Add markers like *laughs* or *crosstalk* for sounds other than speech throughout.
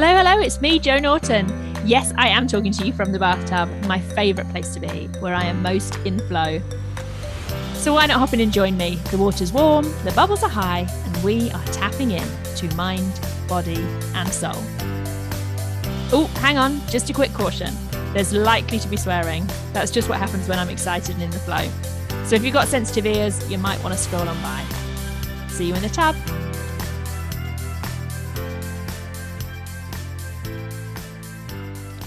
Hello, hello, it's me, Jo Norton. Yes, I am talking to you from the bathtub, my favourite place to be, where I am most in flow. So why not hop in and join me? The water's warm, the bubbles are high, and we are tapping in to mind, body, and soul. Oh, hang on, just a quick caution. There's likely to be swearing. That's just what happens when I'm excited and in the flow. So if you've got sensitive ears, you might want to scroll on by. See you in the tub.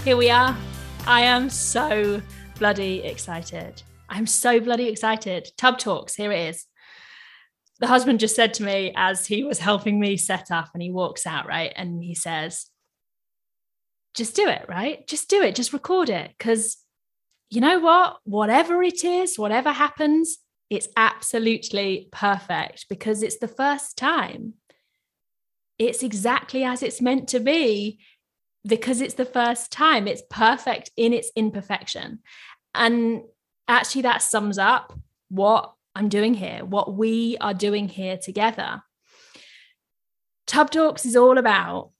Here we are. I am so bloody excited. I'm so bloody excited. Tub Talks, here it is. The husband just said to me as he was helping me set up, and he walks out, right? And he says, just do it, right? Just do it, just record it. Because you know what? Whatever it is, whatever happens, it's absolutely perfect because it's the first time. It's exactly as it's meant to be because it's the first time. It's perfect in its imperfection. And actually, that sums up what I'm doing here, what we are doing here together. Tub Talks is all about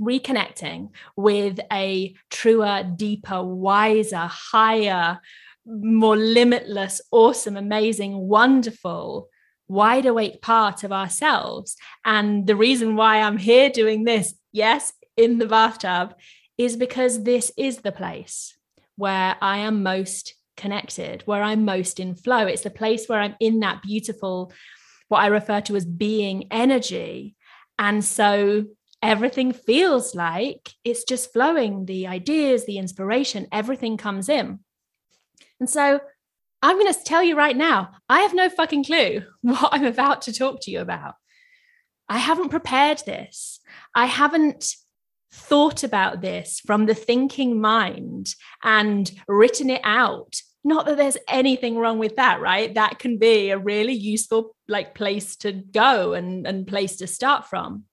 reconnecting with a truer, deeper, wiser, higher, more limitless, awesome, amazing, wonderful, wide awake part of ourselves. And the reason why I'm here doing this yes, in the bathtub, is because this is the place where I am most connected, where I'm most in flow. It's the place where I'm in that beautiful, what I refer to as being energy. And so everything feels like it's just flowing the ideas, the inspiration, everything comes in. And so I'm going to tell you right now, I have no fucking clue *laughs* what I'm about to talk to you about. I haven't prepared this. I haven't thought about this from the thinking mind and written it out. Not that there's anything wrong with that, right? That can be a really useful like place to go and, and place to start from.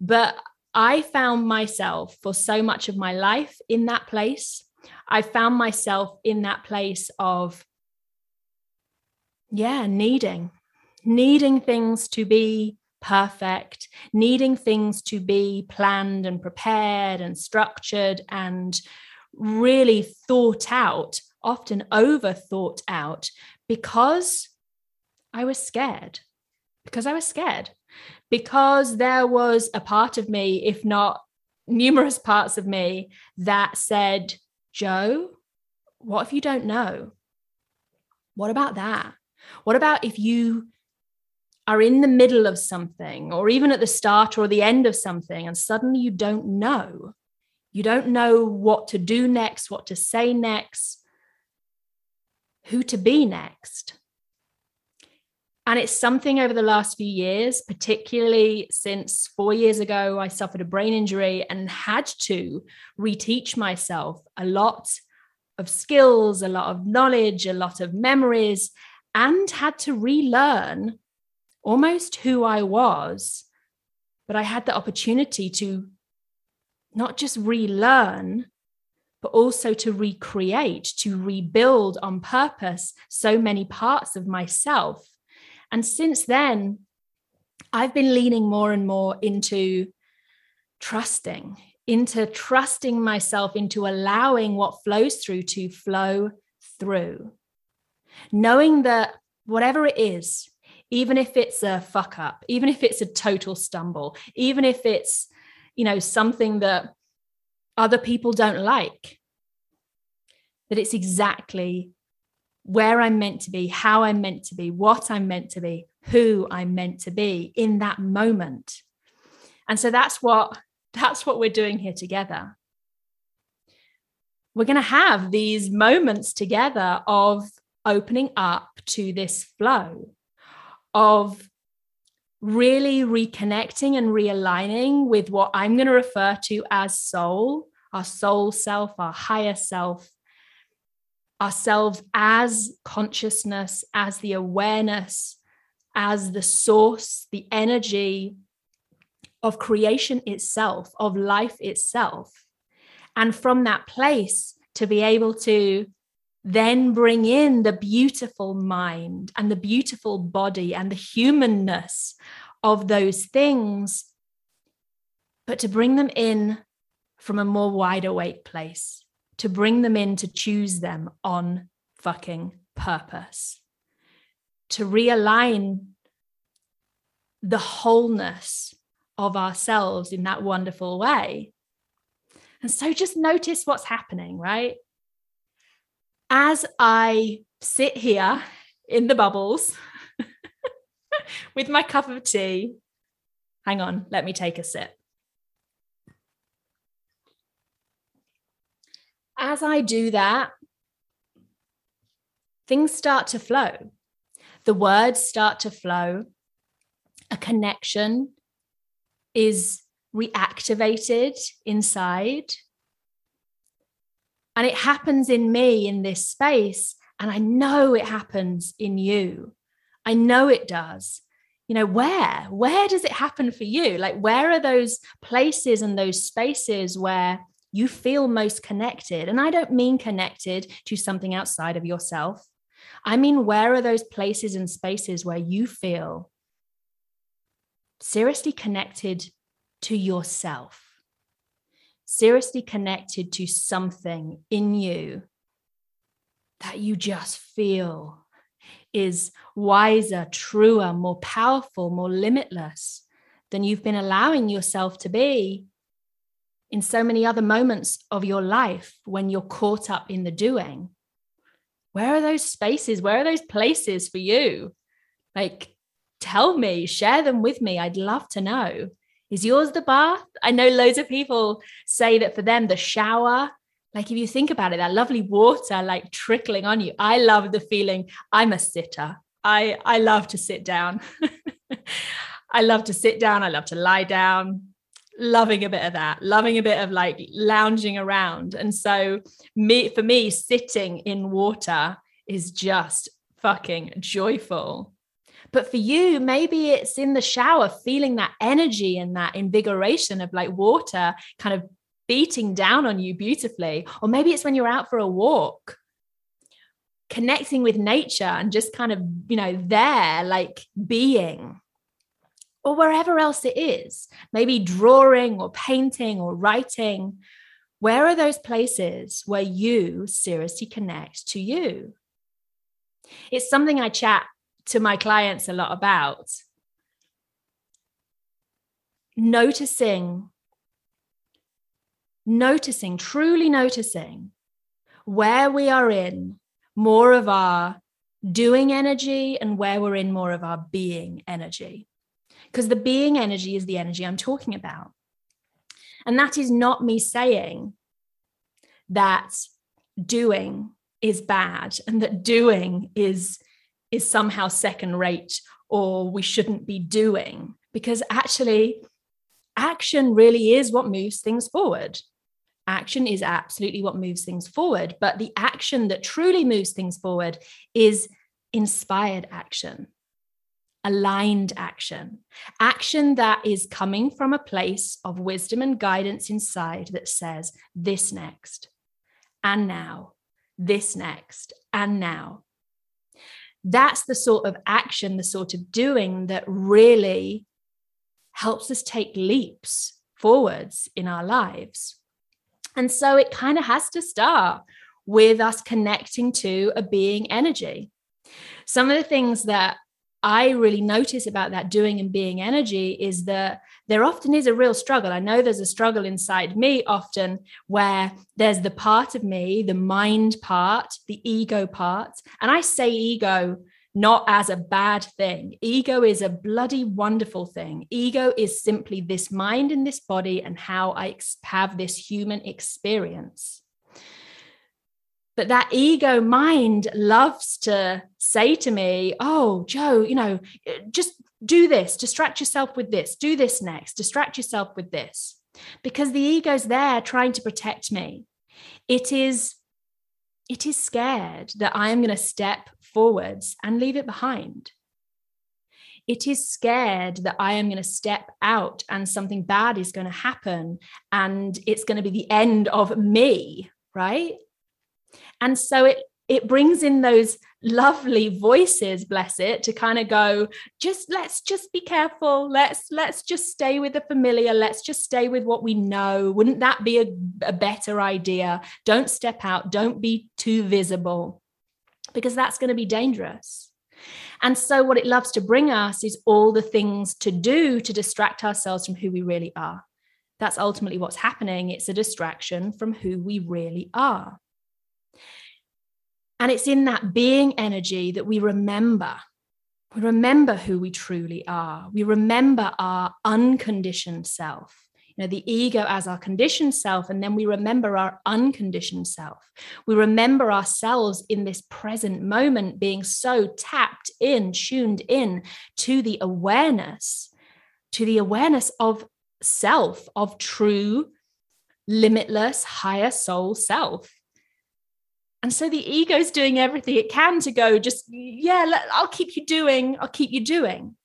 But I found myself for so much of my life in that place. I found myself in that place of, yeah, needing, needing things to be perfect, needing things to be planned and prepared and structured and really thought out, often over thought out, because I was scared. Because I was scared. Because there was a part of me, if not numerous parts of me, that said, Jo, what if you don't know? What about that? What about if you are in the middle of something or even at the start or the end of something and suddenly you don't know. You don't know what to do next what to say next who to be next. And it's something over the last few years particularly since 4 years ago I suffered a brain injury and had to reteach myself a lot of skills a lot of knowledge a lot of memories and had to relearn almost who I was, but I had the opportunity to not just relearn, but also to recreate, to rebuild on purpose so many parts of myself. And since then, I've been leaning more and more into trusting, into trusting myself, into allowing what flows through to flow through. Knowing that whatever it is, even if it's a fuck up, even if it's a total stumble, even if it's, you know, something that other people don't like, that it's exactly where I'm meant to be, how I'm meant to be, what I'm meant to be, who I'm meant to be in that moment. And so that's what that's what we're doing here together. We're going to have these moments together of opening up to this flow of really reconnecting and realigning with what I'm going to refer to as soul, our soul self, our higher self, ourselves as consciousness, as the awareness, as the source, the energy of creation itself, of life itself. And from that place, to be able to then bring in the beautiful mind and the beautiful body and the humanness of those things but to bring them in from a more wide awake place, to bring them in to choose them on fucking purpose, to realign the wholeness of ourselves in that wonderful way. And so just notice what's happening, right? As I sit here in the bubbles *laughs* with my cup of tea, hang on, let me take a sip. As I do that, things start to flow. The words start to flow a connection is reactivated inside. And it happens in me in this space. And I know it happens in you. I know it does. You know, where? Where does it happen for you? Like, where are those places and those spaces where you feel most connected? And I don't mean connected to something outside of yourself. I mean, where are those places and spaces where you feel seriously connected to yourself, seriously connected to something in you that you just feel is wiser, truer, more powerful, more limitless than you've been allowing yourself to be in so many other moments of your life when you're caught up in the doing. Where are those spaces? Where are those places for you? Like, tell me, share them with me. I'd love to know. Is yours the bath? I know loads of people say that for them, the shower, like if you think about it, that lovely water like trickling on you. I love the feeling. I'm a sitter. I, I love to sit down. *laughs* I love to sit down. I love to lie down. Loving a bit of that, loving a bit of like lounging around. And so, me for me, sitting in water is just fucking joyful. But for you, maybe it's in the shower, feeling that energy and that invigoration of like water kind of beating down on you beautifully. Or maybe it's when you're out for a walk, connecting with nature and just kind of, you know, there, like being. Or wherever else it is, maybe drawing or painting or writing. Where are those places where you seriously connect to you? It's something I chat to my clients a lot about noticing noticing truly noticing where we are in more of our doing energy and where we're in more of our being energy. Because the being energy is the energy I'm talking about. And that is not me saying that doing is bad and that doing is is somehow second rate or we shouldn't be doing. Because actually action really is what moves things forward. Action is absolutely what moves things forward but the action that truly moves things forward is inspired action aligned action. Action that is coming from a place of wisdom and guidance inside that says this next and now this next and now that's the sort of action, the sort of doing that really helps us take leaps forwards in our lives. And so it kind of has to start with us connecting to a being energy. Some of the things that I really notice about that doing and being energy is that there often is a real struggle. I know there's a struggle inside me often where there's the part of me, the mind part, the ego part. And I say ego not as a bad thing. Ego is a bloody wonderful thing. Ego is simply this mind in this body and how I have this human experience. But that ego mind loves to say to me, Oh, Jo, you know, just do this, distract yourself with this, do this next, distract yourself with this. Because the ego's there trying to protect me. It is it is scared that I am going to step forwards and leave it behind. It is scared that I am going to step out and something bad is going to happen and it's going to be the end of me, right? And so it it brings in those lovely voices bless it to kind of go just let's just be careful. Let's let's just stay with the familiar. Let's just stay with what we know. Wouldn't that be a, a better idea? Don't step out. Don't be too visible. Because that's going to be dangerous. And so what it loves to bring us is all the things to do to distract ourselves from who we really are. That's ultimately what's happening. It's a distraction from who we really are and it's in that being energy that we remember. We remember who we truly are. We remember our unconditioned self. You know, the ego as our conditioned self, and then we remember our unconditioned self. We remember ourselves in this present moment being so tapped in, tuned in to the awareness, to the awareness of self, of true, limitless, higher soul self. And so the ego's doing everything it can to go, just, yeah, I'll keep you doing, I'll keep you doing.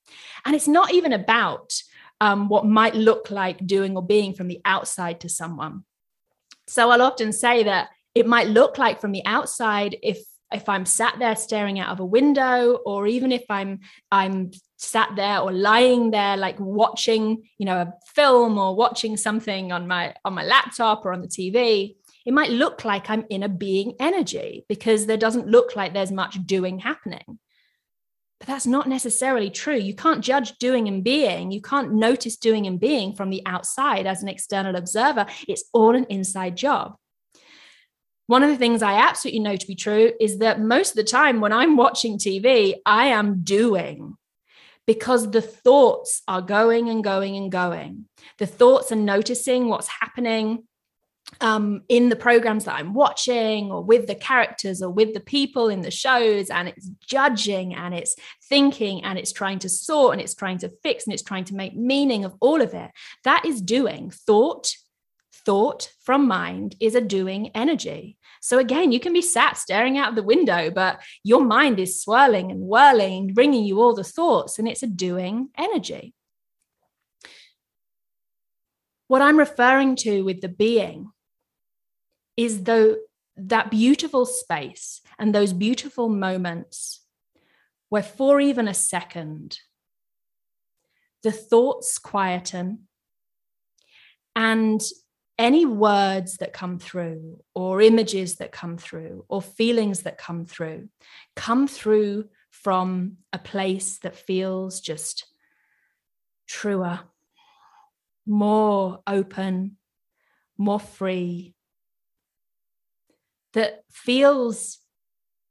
And it's not even about um, what might look like doing or being from the outside to someone. So I'll often say that it might look like from the outside if if I'm sat there staring out of a window, or even if I'm I'm sat there or lying there like watching, you know, a film or watching something on my on my laptop or on the TV, it might look like I'm in a being energy because there doesn't look like there's much doing happening. But that's not necessarily true. You can't judge doing and being. You can't notice doing and being from the outside as an external observer. It's all an inside job. One of the things I absolutely know to be true is that most of the time when I'm watching TV, I am doing because the thoughts are going and going and going. The thoughts are noticing what's happening um, in the programs that I'm watching or with the characters or with the people in the shows, and it's judging and it's thinking and it's trying to sort and it's trying to fix and it's trying to make meaning of all of it. That is doing. Thought, thought from mind is a doing energy. So again, you can be sat staring out of the window, but your mind is swirling and whirling, bringing you all the thoughts, and it's a doing energy. What I'm referring to with the being is though that beautiful space and those beautiful moments where for even a second the thoughts quieten and any words that come through or images that come through or feelings that come through come through from a place that feels just truer more open more free that feels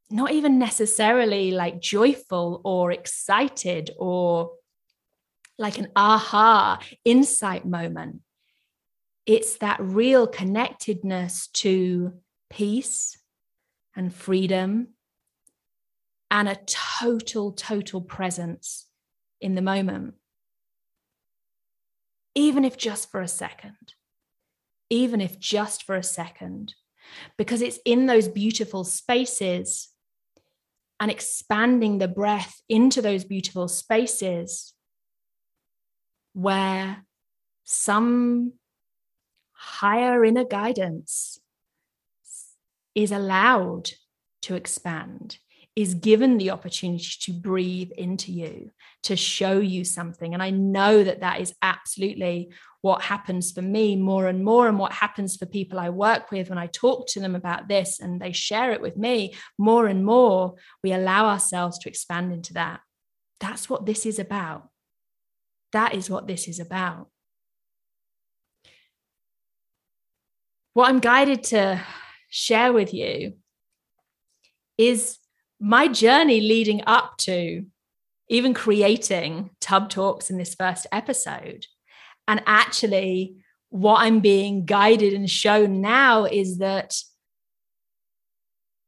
not even necessarily like joyful or excited or like an aha insight moment. It's that real connectedness to peace and freedom and a total, total presence in the moment. Even if just for a second, even if just for a second because it's in those beautiful spaces and expanding the breath into those beautiful spaces where some higher inner guidance is allowed to expand is given the opportunity to breathe into you, to show you something. And I know that that is absolutely what happens for me more and more, and what happens for people I work with when I talk to them about this and they share it with me more and more. We allow ourselves to expand into that. That's what this is about. That is what this is about. What I'm guided to share with you is my journey leading up to even creating Tub Talks in this first episode. And actually, what I'm being guided and shown now is that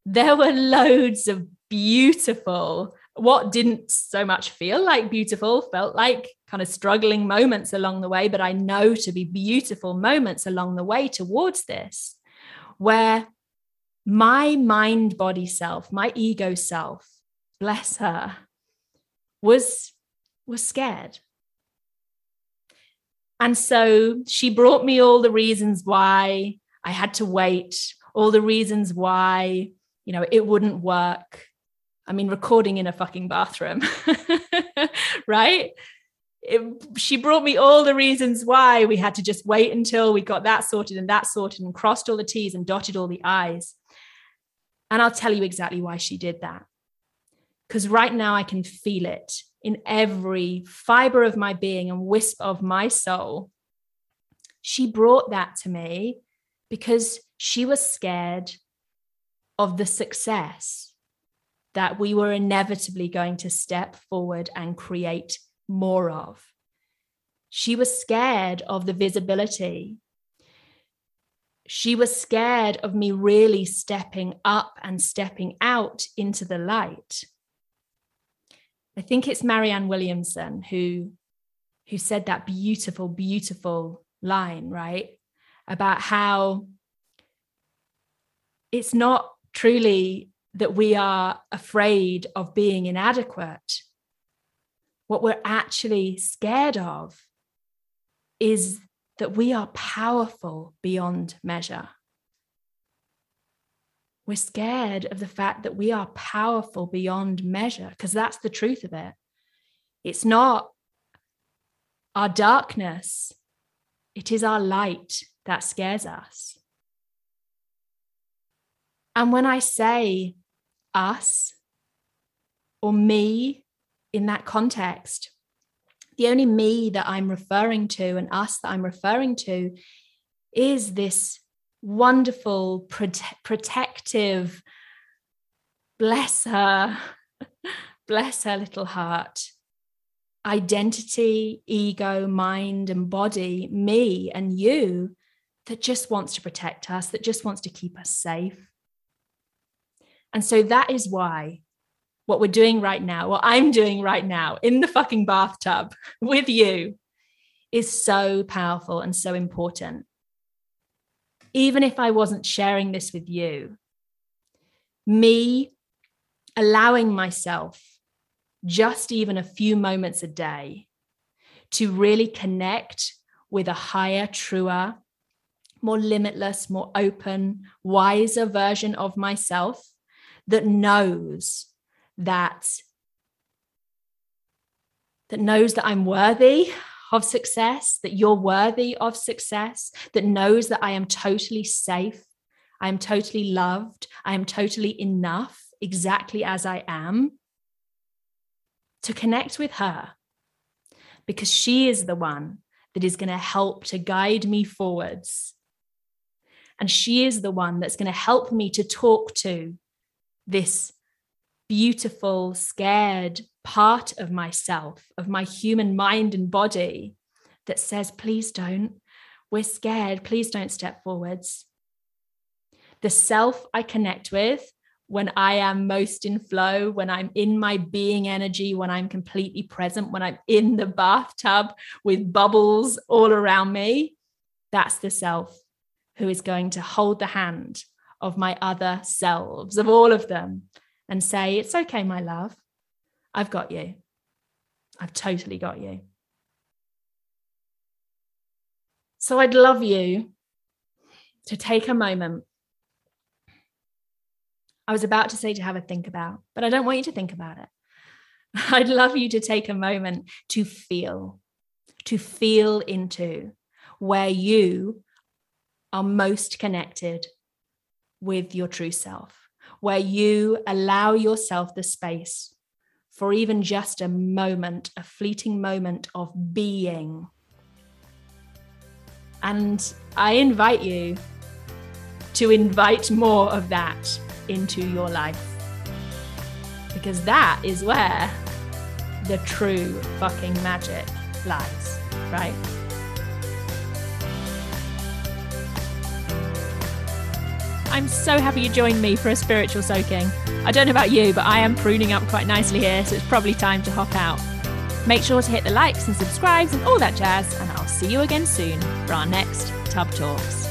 there were loads of beautiful, what didn't so much feel like beautiful, felt like kind of struggling moments along the way, but I know to be beautiful moments along the way towards this, where my mind body self, my ego self, bless her, was was scared. And so she brought me all the reasons why I had to wait, all the reasons why you know, it wouldn't work. I mean, recording in a fucking bathroom, *laughs* right? It, she brought me all the reasons why we had to just wait until we got that sorted and that sorted and crossed all the T's and dotted all the I's. And I'll tell you exactly why she did that. Because right now I can feel it in every fiber of my being and wisp of my soul. She brought that to me because she was scared of the success that we were inevitably going to step forward and create more of. She was scared of the visibility. She was scared of me really stepping up and stepping out into the light. I think it's Marianne Williamson who, who said that beautiful, beautiful line, right? About how it's not truly that we are afraid of being inadequate. What we're actually scared of is that we are powerful beyond measure. We're scared of the fact that we are powerful beyond measure because that's the truth of it. It's not our darkness, it is our light that scares us. And when I say us or me in that context, the only me that I'm referring to and us that I'm referring to is this wonderful, prote- protective, bless her, *laughs* bless her little heart, identity, ego, mind, and body, me and you that just wants to protect us, that just wants to keep us safe. And so that is why what we're doing right now, what I'm doing right now in the fucking bathtub *laughs* with you, is so powerful and so important. Even if I wasn't sharing this with you, me allowing myself just even a few moments a day to really connect with a higher, truer, more limitless, more open, wiser version of myself that knows that that knows that I'm worthy of success, that you're worthy of success, that knows that I am totally safe, I am totally loved, I am totally enough exactly as I am. To connect with her because she is the one that is going to help to guide me forwards. And she is the one that's going to help me to talk to this beautiful, scared part of myself, of my human mind and body that says, please don't. We're scared. Please don't step forwards. The self I connect with when I am most in flow, when I'm in my being energy, when I'm completely present, when I'm in the bathtub with bubbles all around me, that's the self who is going to hold the hand of my other selves, of all of them, and say, It's okay, my love. I've got you. I've totally got you. So I'd love you to take a moment. I was about to say to have a think about, but I don't want you to think about it. *laughs* I'd love you to take a moment to feel, to feel into where you are most connected with your true self, where you allow yourself the space for even just a moment, a fleeting moment of being. And I invite you to invite more of that into your life. Because that is where the true fucking magic lies, right? I'm so happy you joined me for a spiritual soaking. I don't know about you, but I am pruning up quite nicely here, so it's probably time to hop out. Make sure to hit the likes and subscribes and all that jazz, and I'll see you again soon for our next Tub Talks.